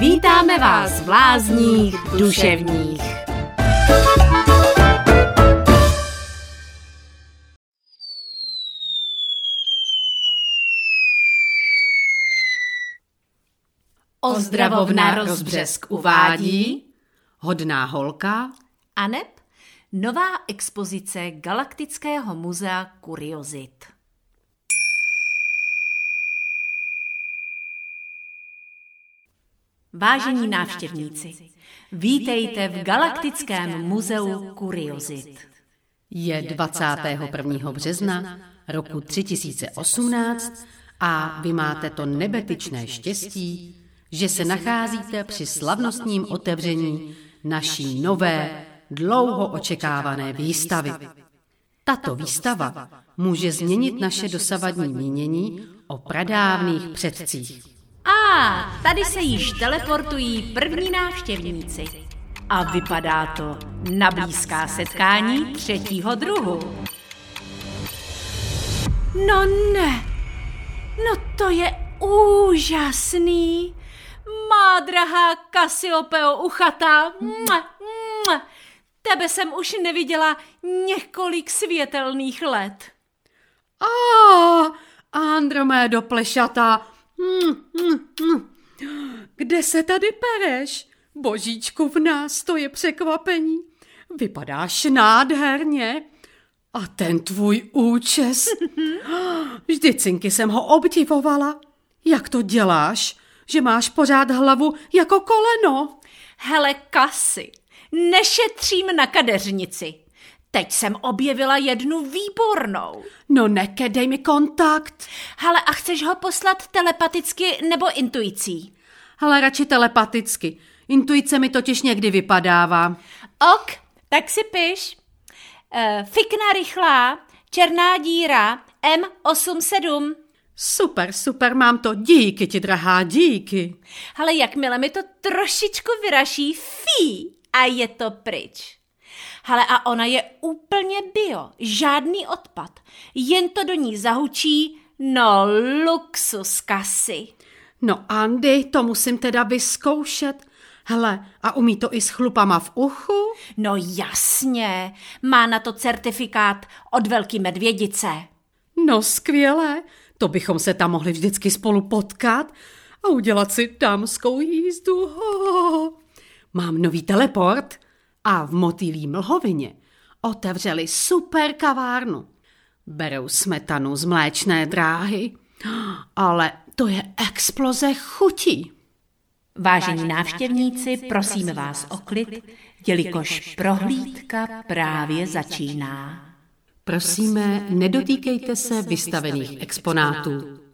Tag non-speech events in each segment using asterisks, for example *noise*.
Vítáme vás v lázních duševních. Ozdravovna Rozbřesk uvádí Hodná holka a neb nová expozice Galaktického muzea Kuriozit. Vážení návštěvníci, vítejte v Galaktickém muzeu Kuriozit. Je 21. března roku 3018 a vy máte to nebetyčné štěstí, že se nacházíte při slavnostním otevření naší nové, dlouho očekávané výstavy. Tato výstava může změnit naše dosavadní mínění o pradávných předcích. A tady se již teleportují první návštěvníci. A vypadá to na blízká setkání třetího druhu. No ne, no to je úžasný. Má drahá Kasiopeo uchata. Mua, mua. Tebe jsem už neviděla několik světelných let. A Andromédo plešata. Kde se tady pereš? Božíčku, v nás to je překvapení. Vypadáš nádherně. A ten tvůj účes. *laughs* Vždycinky jsem ho obdivovala. Jak to děláš, že máš pořád hlavu jako koleno? Hele, Kasy, nešetřím na kadeřnici. Teď jsem objevila jednu výbornou. No nekedej mi kontakt. Hele, a chceš ho poslat telepaticky nebo intuicí? Ale radši telepaticky. Intuice mi totiž někdy vypadává. Ok, tak si piš. Uh, fikna rychlá, černá díra, M87. Super, super, mám to. Díky ti, drahá, díky. Ale jakmile mi to trošičku vyraší, fí, a je to pryč. Hele, a ona je úplně bio, žádný odpad. Jen to do ní zahučí, no luxus kasy. No Andy, to musím teda vyzkoušet. Hele, a umí to i s chlupama v uchu? No jasně, má na to certifikát od Velký medvědice. No skvělé, to bychom se tam mohli vždycky spolu potkat a udělat si dámskou jízdu. Ho. Mám nový teleport a v motýlí mlhovině otevřeli super kavárnu. Berou smetanu z mléčné dráhy, ale to je exploze chutí. Vážení návštěvníci, prosíme vás o klid, jelikož prohlídka právě začíná. Prosíme, nedotýkejte se vystavených exponátů.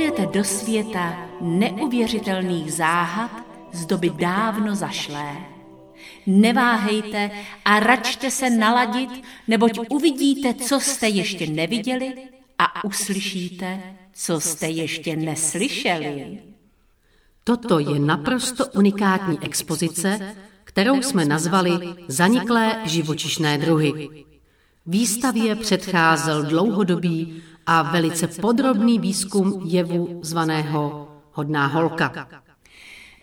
Vstupujete do světa neuvěřitelných záhad z doby dávno zašlé. Neváhejte a račte se naladit, neboť uvidíte, co jste ještě neviděli a uslyšíte, co jste ještě neslyšeli. Toto je naprosto unikátní expozice, kterou jsme nazvali Zaniklé živočišné druhy. Výstavě předcházel dlouhodobý a velice podrobný výzkum jevu zvaného Hodná holka.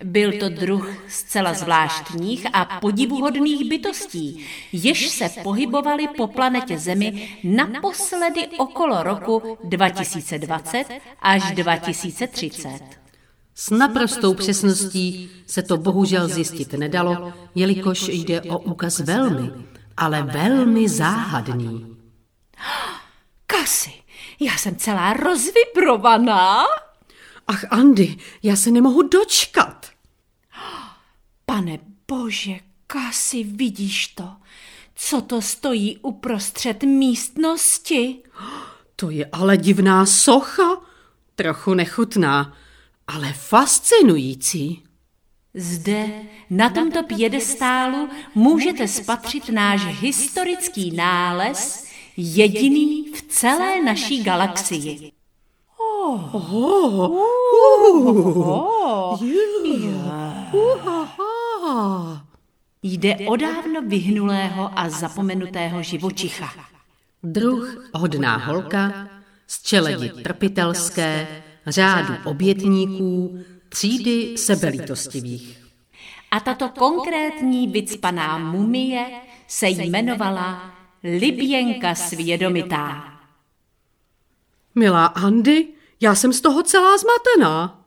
Byl to druh zcela zvláštních a podivuhodných bytostí, jež se pohybovaly po planetě Zemi naposledy okolo roku 2020 až 2030. S naprostou přesností se to bohužel zjistit nedalo, jelikož jde o úkaz velmi, ale velmi záhadný. Kasy, já jsem celá rozvibrovaná. Ach, Andy, já se nemohu dočkat. Pane bože, Kasy, vidíš to? Co to stojí uprostřed místnosti? To je ale divná socha. Trochu nechutná, ale fascinující. Zde, na tomto pědestálu, můžete spatřit náš historický nález, jediný v celé naší galaxii. Oh, oh, oh, oh, yeah. uh, Jde o dávno vyhnulého a zapomenutého živočicha. Druh hodná holka z čeledi trpitelské, řádu obětníků, třídy sebelítostivých. A tato konkrétní vycpaná mumie se jmenovala Liběnka svědomitá. Milá Andy, já jsem z toho celá zmatená.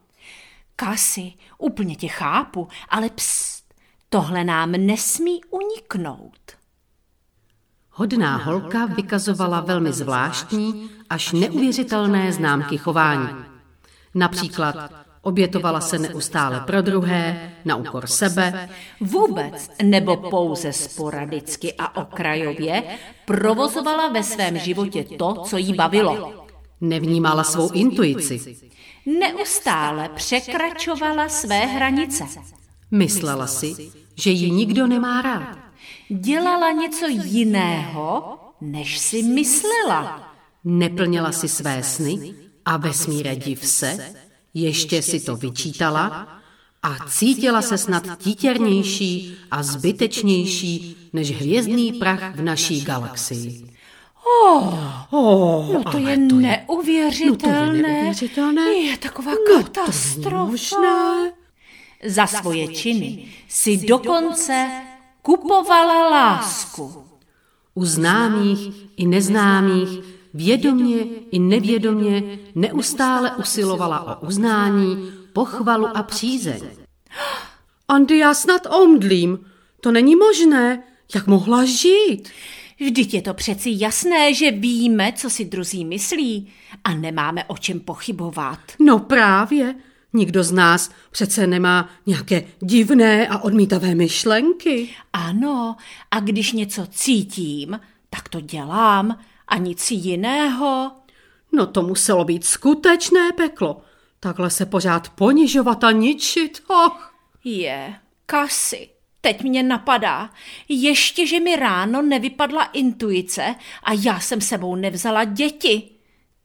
Kasy, úplně tě chápu, ale pst, tohle nám nesmí uniknout. Hodná holka vykazovala velmi zvláštní až neuvěřitelné známky chování. Například obětovala se neustále pro druhé, na úkor sebe. Vůbec nebo pouze sporadicky a okrajově provozovala ve svém životě to, co jí bavilo. Nevnímala svou intuici. Neustále překračovala své hranice. Myslela si, že ji nikdo nemá rád. Dělala něco jiného, než si myslela. Neplnila si své sny a vesmíre div se, ještě si to vyčítala a cítila se snad títěrnější a zbytečnější než hvězdný prach v naší galaxii. Oh, Oh, no to je ale neuvěřitelné. No to je neuvěřitelné. Je taková No, katastrofa. to. Za svoje činy si dokonce kupovala lásku. U známých i neznámých, vědomě i nevědomě neustále usilovala o uznání, pochvalu a přízeň. *gasps* Andy, já snad omdlím. To není možné. Jak mohla žít? Vždyť je to přeci jasné, že víme, co si druzí myslí a nemáme o čem pochybovat. No právě. Nikdo z nás přece nemá nějaké divné a odmítavé myšlenky. Ano, a když něco cítím, tak to dělám a nic jiného. No to muselo být skutečné peklo. Takhle se pořád ponižovat a ničit. Och. Je, kasy. Teď mě napadá, ještě, že mi ráno nevypadla intuice a já jsem sebou nevzala děti.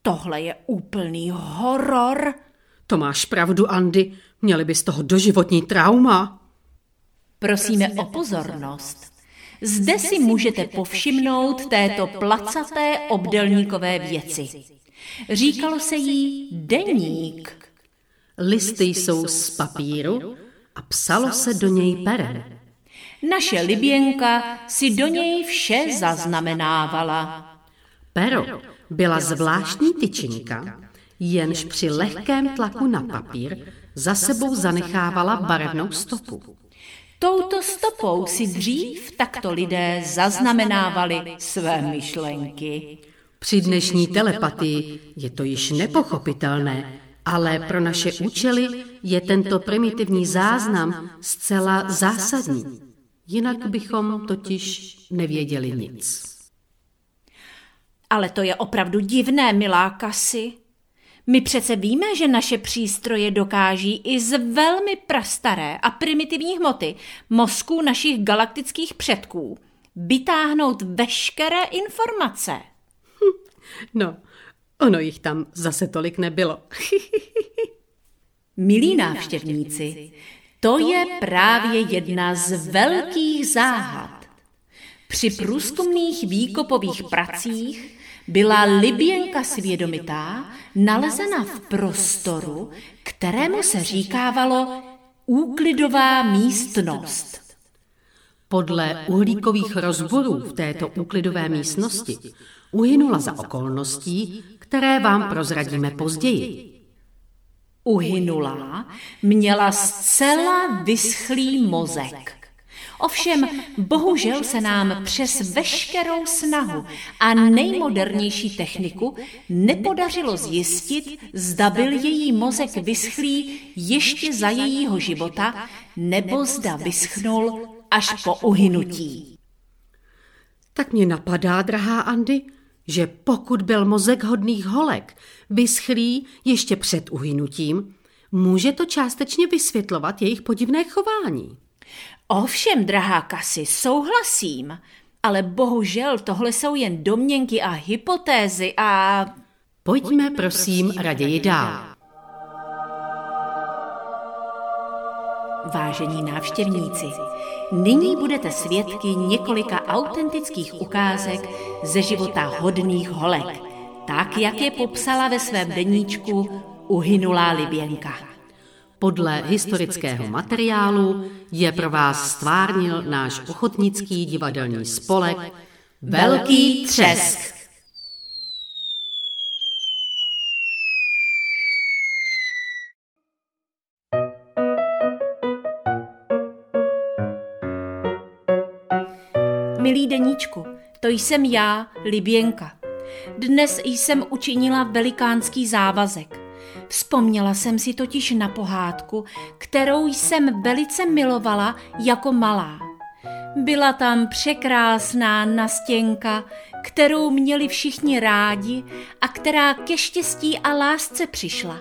Tohle je úplný horor. To máš pravdu, Andy. Měli by z toho doživotní trauma. Prosíme o pozornost. Zde si můžete povšimnout této placaté obdelníkové věci. Říkalo se jí deník. Listy jsou z papíru a psalo se do něj perem. Naše Liběnka si do něj vše zaznamenávala. Pero byla zvláštní tyčinka, jenž při lehkém tlaku na papír za sebou zanechávala barevnou stopu. Touto stopou si dřív takto lidé zaznamenávali své myšlenky. Při dnešní telepatii je to již nepochopitelné, ale pro naše účely je tento primitivní záznam zcela zásadní. Jinak bychom totiž nevěděli nic. Ale to je opravdu divné, milá Kasy. My přece víme, že naše přístroje dokáží i z velmi prastaré a primitivní hmoty mozků našich galaktických předků vytáhnout veškeré informace. No, ono jich tam zase tolik nebylo. *laughs* Milí návštěvníci, to je právě jedna z velkých záhad. Při průzkumných výkopových pracích byla Liběnka svědomitá nalezena v prostoru, kterému se říkávalo úklidová místnost. Podle uhlíkových rozborů v této úklidové místnosti uhynula za okolností, které vám prozradíme později. Uhynulá měla zcela vyschlý mozek. Ovšem, bohužel se nám přes veškerou snahu a nejmodernější techniku nepodařilo zjistit, zda byl její mozek vyschlý ještě za jejího života, nebo zda vyschnul až po uhynutí. Tak mě napadá, drahá Andy, že pokud byl mozek hodných holek vyschlý ještě před uhynutím, může to částečně vysvětlovat jejich podivné chování. Ovšem, drahá Kasy, souhlasím, ale bohužel tohle jsou jen domněnky a hypotézy a... Pojďme prosím raději dál. Vážení návštěvníci, nyní budete svědky několika autentických ukázek ze života hodných holek, tak jak je popsala ve svém deníčku uhynulá Liběnka. Podle historického materiálu je pro vás stvárnil náš ochotnický divadelní spolek Velký třesk. Milý deníčku, to jsem já, Liběnka. Dnes jsem učinila velikánský závazek. Vzpomněla jsem si totiž na pohádku, kterou jsem velice milovala jako malá. Byla tam překrásná nastěnka, kterou měli všichni rádi a která ke štěstí a lásce přišla.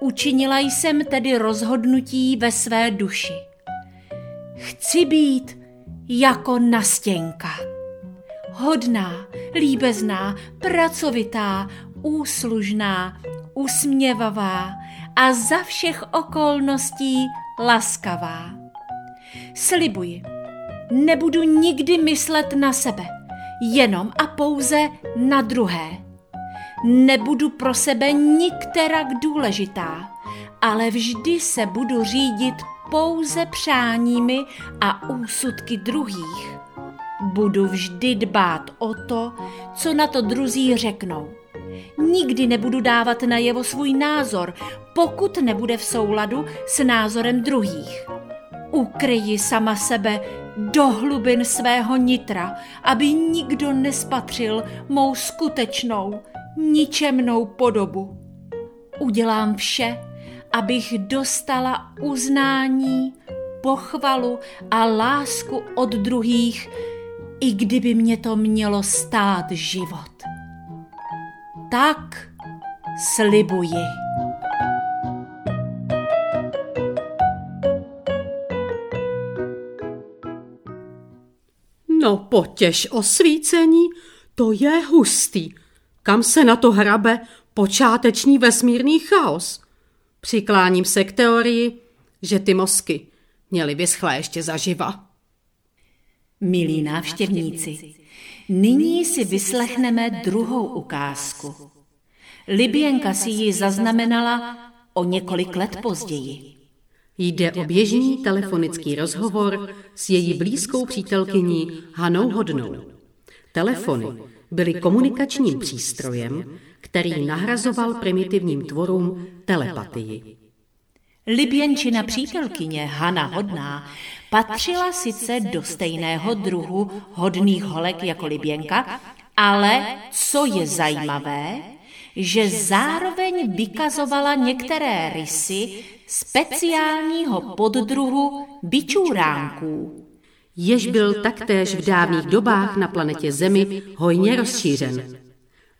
Učinila jsem tedy rozhodnutí ve své duši. Chci být jako nastěnka. Hodná, líbezná, pracovitá, úslužná, usměvavá a za všech okolností laskavá. Slibuji, nebudu nikdy myslet na sebe, jenom a pouze na druhé. Nebudu pro sebe nikterak důležitá, ale vždy se budu řídit pouze přáními a úsudky druhých. Budu vždy dbát o to, co na to druzí řeknou. Nikdy nebudu dávat najevo svůj názor, pokud nebude v souladu s názorem druhých. Ukryji sama sebe do hlubin svého nitra, aby nikdo nespatřil mou skutečnou, ničemnou podobu. Udělám vše, abych dostala uznání, pochvalu a lásku od druhých, i kdyby mě to mělo stát život. Tak slibuji. No potěž osvícení, to je hustý. Kam se na to hrabe počáteční vesmírný chaos? Přikláním se k teorii, že ty mozky měly vyschlé ještě zaživa. Milí návštěvníci, nyní si vyslechneme druhou ukázku. Liběnka si ji zaznamenala o několik let později. Jde o běžný telefonický rozhovor s její blízkou přítelkyní Hanou Hodnou. Telefony byly komunikačním přístrojem, který nahrazoval primitivním tvorům telepatii. Liběnčina přítelkyně Hana Hodná patřila sice do stejného druhu hodných holek jako Liběnka, ale co je zajímavé, že zároveň vykazovala některé rysy speciálního poddruhu bičuránků. Jež byl taktéž v dávných dobách na planetě Zemi hojně rozšířen.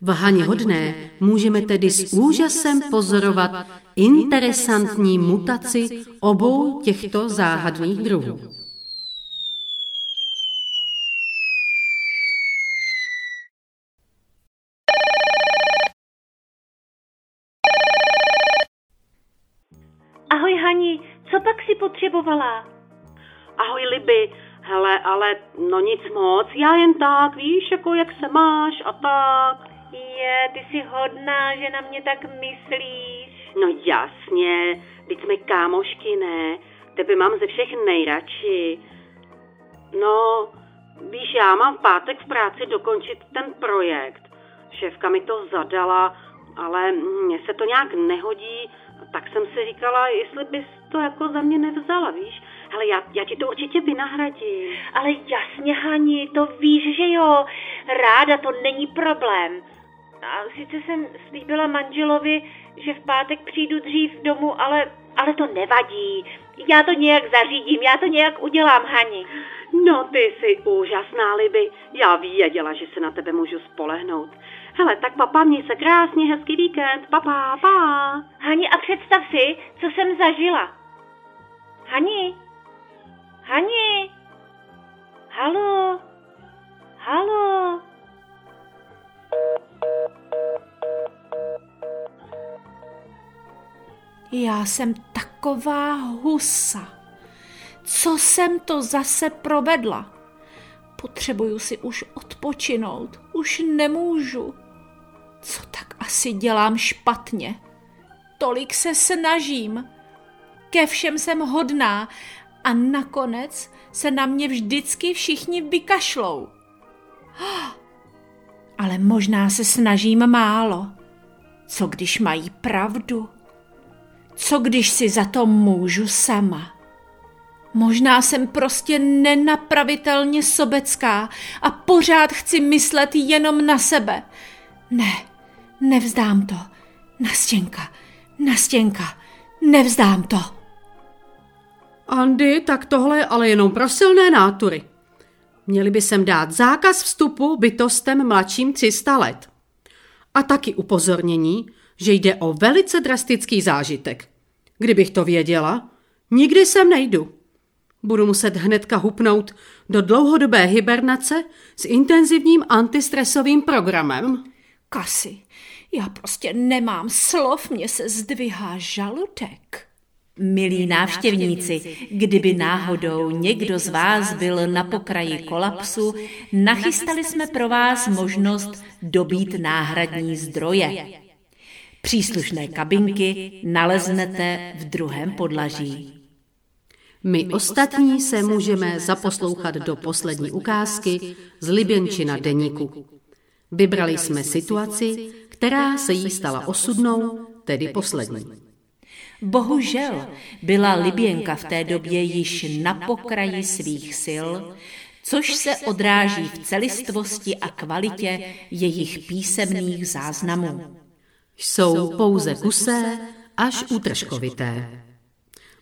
V Haně hodné můžeme tedy s úžasem pozorovat interesantní mutaci obou těchto záhadných druhů. Ahoj Hani, co pak si potřebovala? Ahoj Liby, hele, ale no nic moc, já jen tak, víš, jako jak se máš a tak. Je, ty jsi hodná, že na mě tak myslíš. No jasně, teď jsme kámošky, ne? Tebe mám ze všech nejradši. No, víš, já mám v pátek v práci dokončit ten projekt. Šéfka mi to zadala, ale mně se to nějak nehodí, tak jsem si říkala, jestli bys to jako za mě nevzala, víš? Ale já, já ti to určitě vynahradím. Ale jasně, Hani, to víš, že jo. Ráda, to není problém. A sice jsem slíbila manželovi, že v pátek přijdu dřív domů, ale, ale to nevadí. Já to nějak zařídím, já to nějak udělám, Hani. No, ty jsi úžasná, Liby. Já věděla, že se na tebe můžu spolehnout. Hele, tak papa, měj se krásně, hezký víkend. Papa, pa. Hani, a představ si, co jsem zažila. Hani? Hani? Halo? Halo? Já jsem tak taková husa. Co jsem to zase provedla? Potřebuju si už odpočinout, už nemůžu. Co tak asi dělám špatně? Tolik se snažím. Ke všem jsem hodná a nakonec se na mě vždycky všichni vykašlou. *gasps* Ale možná se snažím málo. Co když mají pravdu? Co když si za to můžu sama? Možná jsem prostě nenapravitelně sobecká a pořád chci myslet jenom na sebe. Ne, nevzdám to. Nastěnka, nastěnka, nevzdám to. Andy, tak tohle je ale jenom pro silné nátury. Měli by sem dát zákaz vstupu bytostem mladším 300 let. A taky upozornění, že jde o velice drastický zážitek. Kdybych to věděla, nikdy sem nejdu. Budu muset hnedka hupnout do dlouhodobé hibernace s intenzivním antistresovým programem. Kasy, já prostě nemám slov, mě se zdvihá žaludek. Milí návštěvníci, kdyby náhodou někdo z vás byl na pokraji kolapsu, nachystali jsme pro vás možnost dobít náhradní zdroje. Příslušné kabinky naleznete v druhém podlaží. My ostatní se můžeme zaposlouchat do poslední ukázky z Liběnčina deníku. Vybrali jsme situaci, která se jí stala osudnou, tedy poslední. Bohužel byla Liběnka v té době již na pokraji svých sil, což se odráží v celistvosti a kvalitě jejich písemných záznamů. Jsou pouze kusé až útržkovité.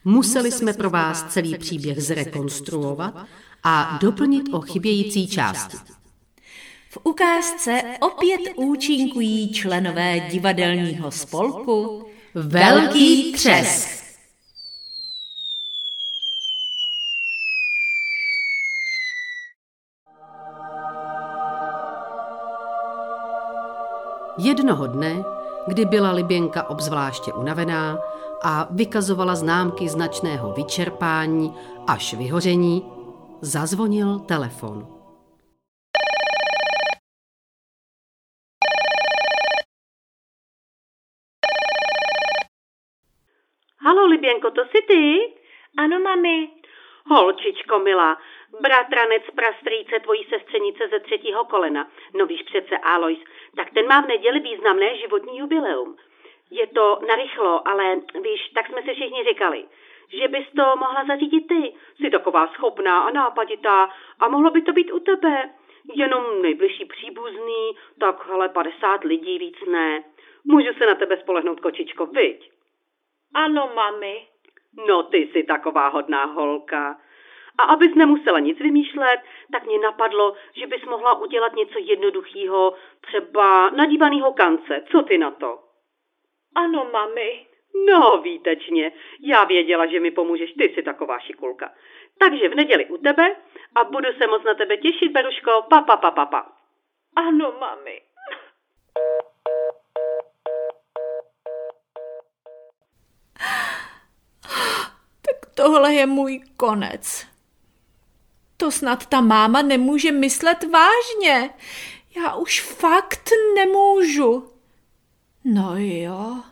Museli jsme pro vás celý příběh zrekonstruovat a doplnit o chybějící části. V ukázce opět účinkují členové divadelního spolku Velký třesk. Jednoho dne, kdy byla Liběnka obzvláště unavená a vykazovala známky značného vyčerpání až vyhoření, zazvonil telefon. Halo, Liběnko, to jsi ty? Ano, mami. Holčičko milá, bratranec prastrýce tvojí sestřenice ze třetího kolena, no víš přece Alois, tak ten má v neděli významné životní jubileum. Je to narychlo, ale víš, tak jsme si všichni říkali, že bys to mohla zařídit ty. Jsi taková schopná a nápaditá a mohlo by to být u tebe. Jenom nejbližší příbuzný, tak hele 50 lidí víc ne. Můžu se na tebe spolehnout, kočičko, viď? Ano, mami. No ty jsi taková hodná holka. A abys nemusela nic vymýšlet, tak mě napadlo, že bys mohla udělat něco jednoduchého, třeba nadívanýho kance. Co ty na to? Ano, mami. No, výtečně. Já věděla, že mi pomůžeš, ty jsi taková šikulka. Takže v neděli u tebe a budu se moc na tebe těšit, Beruško. Pa, pa, pa, pa, pa. Ano, mami. Tak tohle je můj konec. To snad ta máma nemůže myslet vážně. Já už fakt nemůžu. No jo,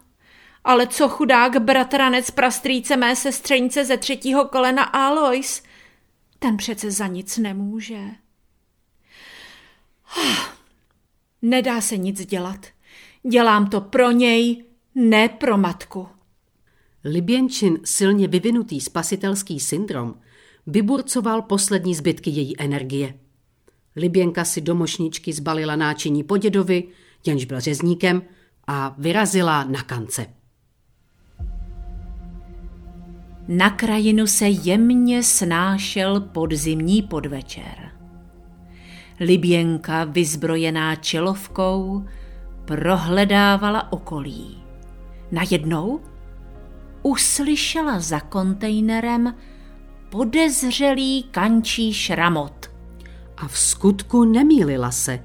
ale co chudák bratranec prastrýce mé sestřenice ze třetího kolena Alois? Ten přece za nic nemůže. Nedá se nic dělat. Dělám to pro něj, ne pro matku. Liběnčin silně vyvinutý spasitelský syndrom vyburcoval poslední zbytky její energie. Liběnka si do mošničky zbalila náčiní po dědovi, jenž byl řezníkem, a vyrazila na kance. Na krajinu se jemně snášel podzimní podvečer. Liběnka, vyzbrojená čelovkou, prohledávala okolí. Najednou uslyšela za kontejnerem podezřelý kančí šramot. A v skutku nemýlila se.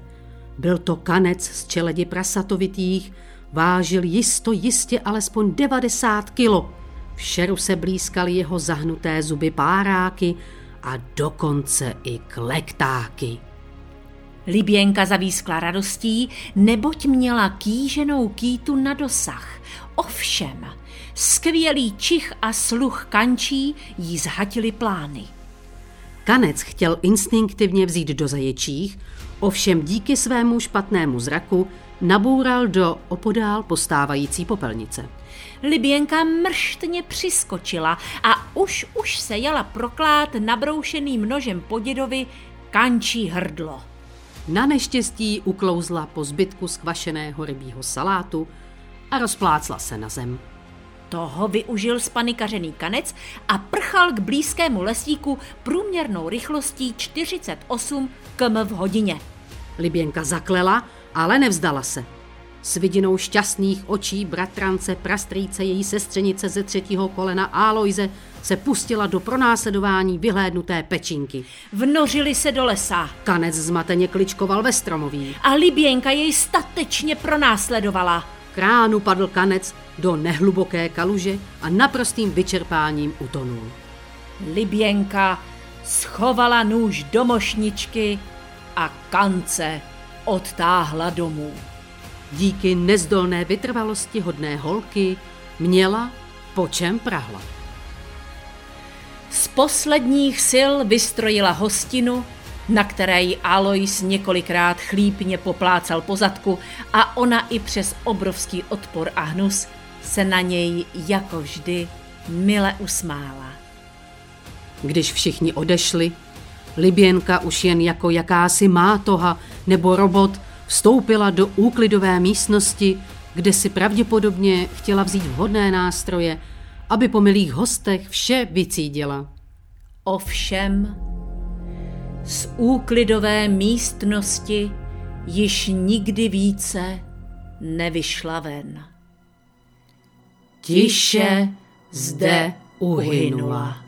Byl to kanec z čeledi prasatovitých, vážil jisto jistě alespoň 90 kilo V šeru se blízkaly jeho zahnuté zuby páráky a dokonce i klektáky. Liběnka zavískla radostí, neboť měla kýženou kýtu na dosah. Ovšem, skvělý čich a sluch kančí jí zhatili plány. Kanec chtěl instinktivně vzít do zaječích, ovšem díky svému špatnému zraku naboural do opodál postávající popelnice. Liběnka mrštně přiskočila a už už se jala proklát nabroušeným nožem po dědovi kančí hrdlo. Na neštěstí uklouzla po zbytku skvašeného rybího salátu a rozplácla se na zem. Toho využil spanikařený kanec a prchal k blízkému lesíku průměrnou rychlostí 48 km v hodině. Liběnka zaklela, ale nevzdala se. S vidinou šťastných očí bratrance, prastrýce, její sestřenice ze třetího kolena Aloise se pustila do pronásledování vyhlédnuté pečinky. Vnořili se do lesa Kanec zmateně kličkoval ve stromoví. a Liběnka jej statečně pronásledovala. Kránu padl kanec do nehluboké kaluže a naprostým vyčerpáním utonul. Liběnka schovala nůž do mošničky a kance odtáhla domů. Díky nezdolné vytrvalosti hodné holky měla po čem prahla. Z posledních sil vystrojila hostinu, na které jí Alois několikrát chlípně poplácal po zadku a ona i přes obrovský odpor a hnus se na něj jako vždy mile usmála. Když všichni odešli, Liběnka už jen jako jakási mátoha nebo robot vstoupila do úklidové místnosti, kde si pravděpodobně chtěla vzít vhodné nástroje, aby po milých hostech vše vycídila. Ovšem, z úklidové místnosti již nikdy více nevyšla ven. Tiše zde uhynula.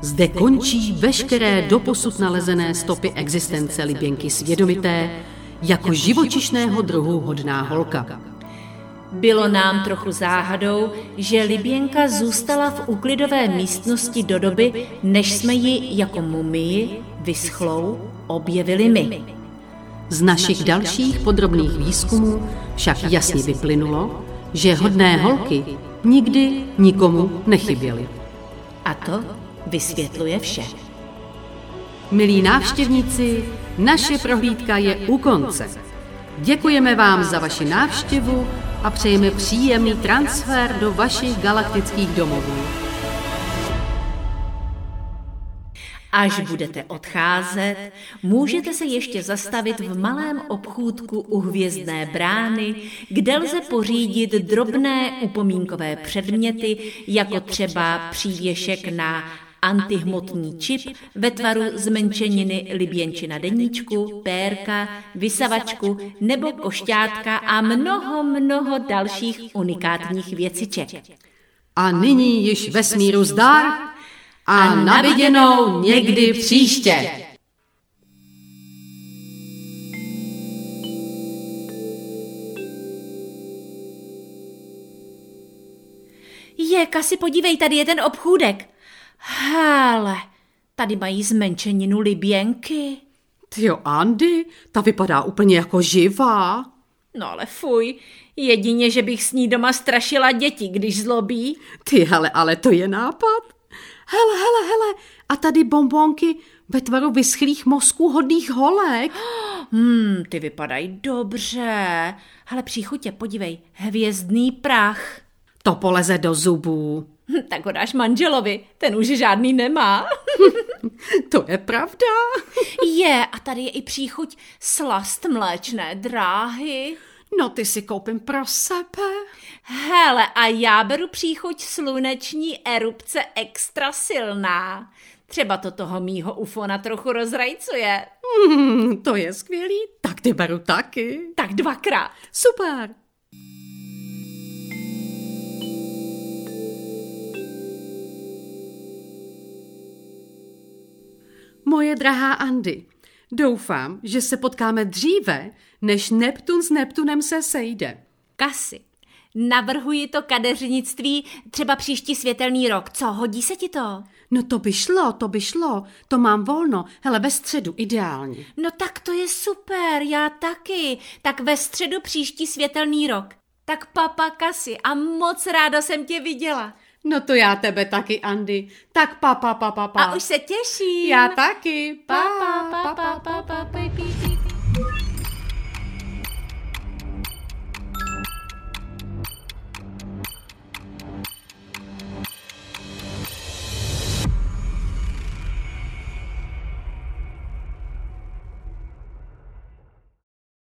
Zde končí veškeré doposud nalezené stopy existence Liběnky svědomité jako živočišného druhu hodná holka. Bylo nám trochu záhadou, že Liběnka zůstala v úklidové místnosti do doby, než jsme ji jako mumii vyschlou objevili my. Z našich dalších podrobných výzkumů však jasně vyplynulo, že hodné holky nikdy nikomu nechyběly. A to vysvětluje vše. Milí návštěvníci, naše prohlídka je u konce. Děkujeme vám za vaši návštěvu a přejeme příjemný transfer do vašich galaktických domovů. Až budete odcházet, můžete se ještě zastavit v malém obchůdku u hvězdné brány, kde lze pořídit drobné upomínkové předměty, jako třeba přívěšek na antihmotný čip ve tvaru zmenšeniny liběnčina deníčku, pérka, vysavačku nebo košťátka a mnoho, mnoho dalších unikátních věciček. A nyní již vesmíru zdar a naviděnou někdy příště. Je, Kasi, podívej, tady je ten obchůdek. Hele, tady mají zmenšeninu liběnky. Tyjo, Andy, ta vypadá úplně jako živá. No ale fuj, jedině, že bych s ní doma strašila děti, když zlobí. Ty, hele, ale to je nápad. Hele, hele, hele, a tady bombonky ve tvaru vyschlých mozků hodných holek. *gasps* Hmm, ty vypadají dobře. Hele, příchutě, podívej, hvězdný prach. To poleze do zubů. Hm, Tak ho dáš manželovi, ten už žádný nemá. *laughs* To je pravda. Je, a tady je i příchuť slast mléčné dráhy. No ty si koupím pro sebe. Hele, a já beru příchuť sluneční erupce extra silná. Třeba to toho mýho ufona trochu rozrajcuje. Hmm, to je skvělý. Tak ty beru taky. Tak dvakrát. Super. Moje drahá Andy, doufám, že se potkáme dříve, než Neptun s Neptunem se sejde. Kasy, Navrhuji to kadeřnictví třeba příští světelný rok. Co, hodí se ti to? No to by šlo, to by šlo. To mám volno. Hele, ve středu, ideálně. No tak to je super, já taky. Tak ve středu příští světelný rok. Tak papa Kasi a moc ráda jsem tě viděla. No to já tebe taky, Andy. Tak pa, pa, pa, pa, pa. A už se těším. Já taky. Pa, pa, pa, pa, pa, pa, pa, pa, pa, pa.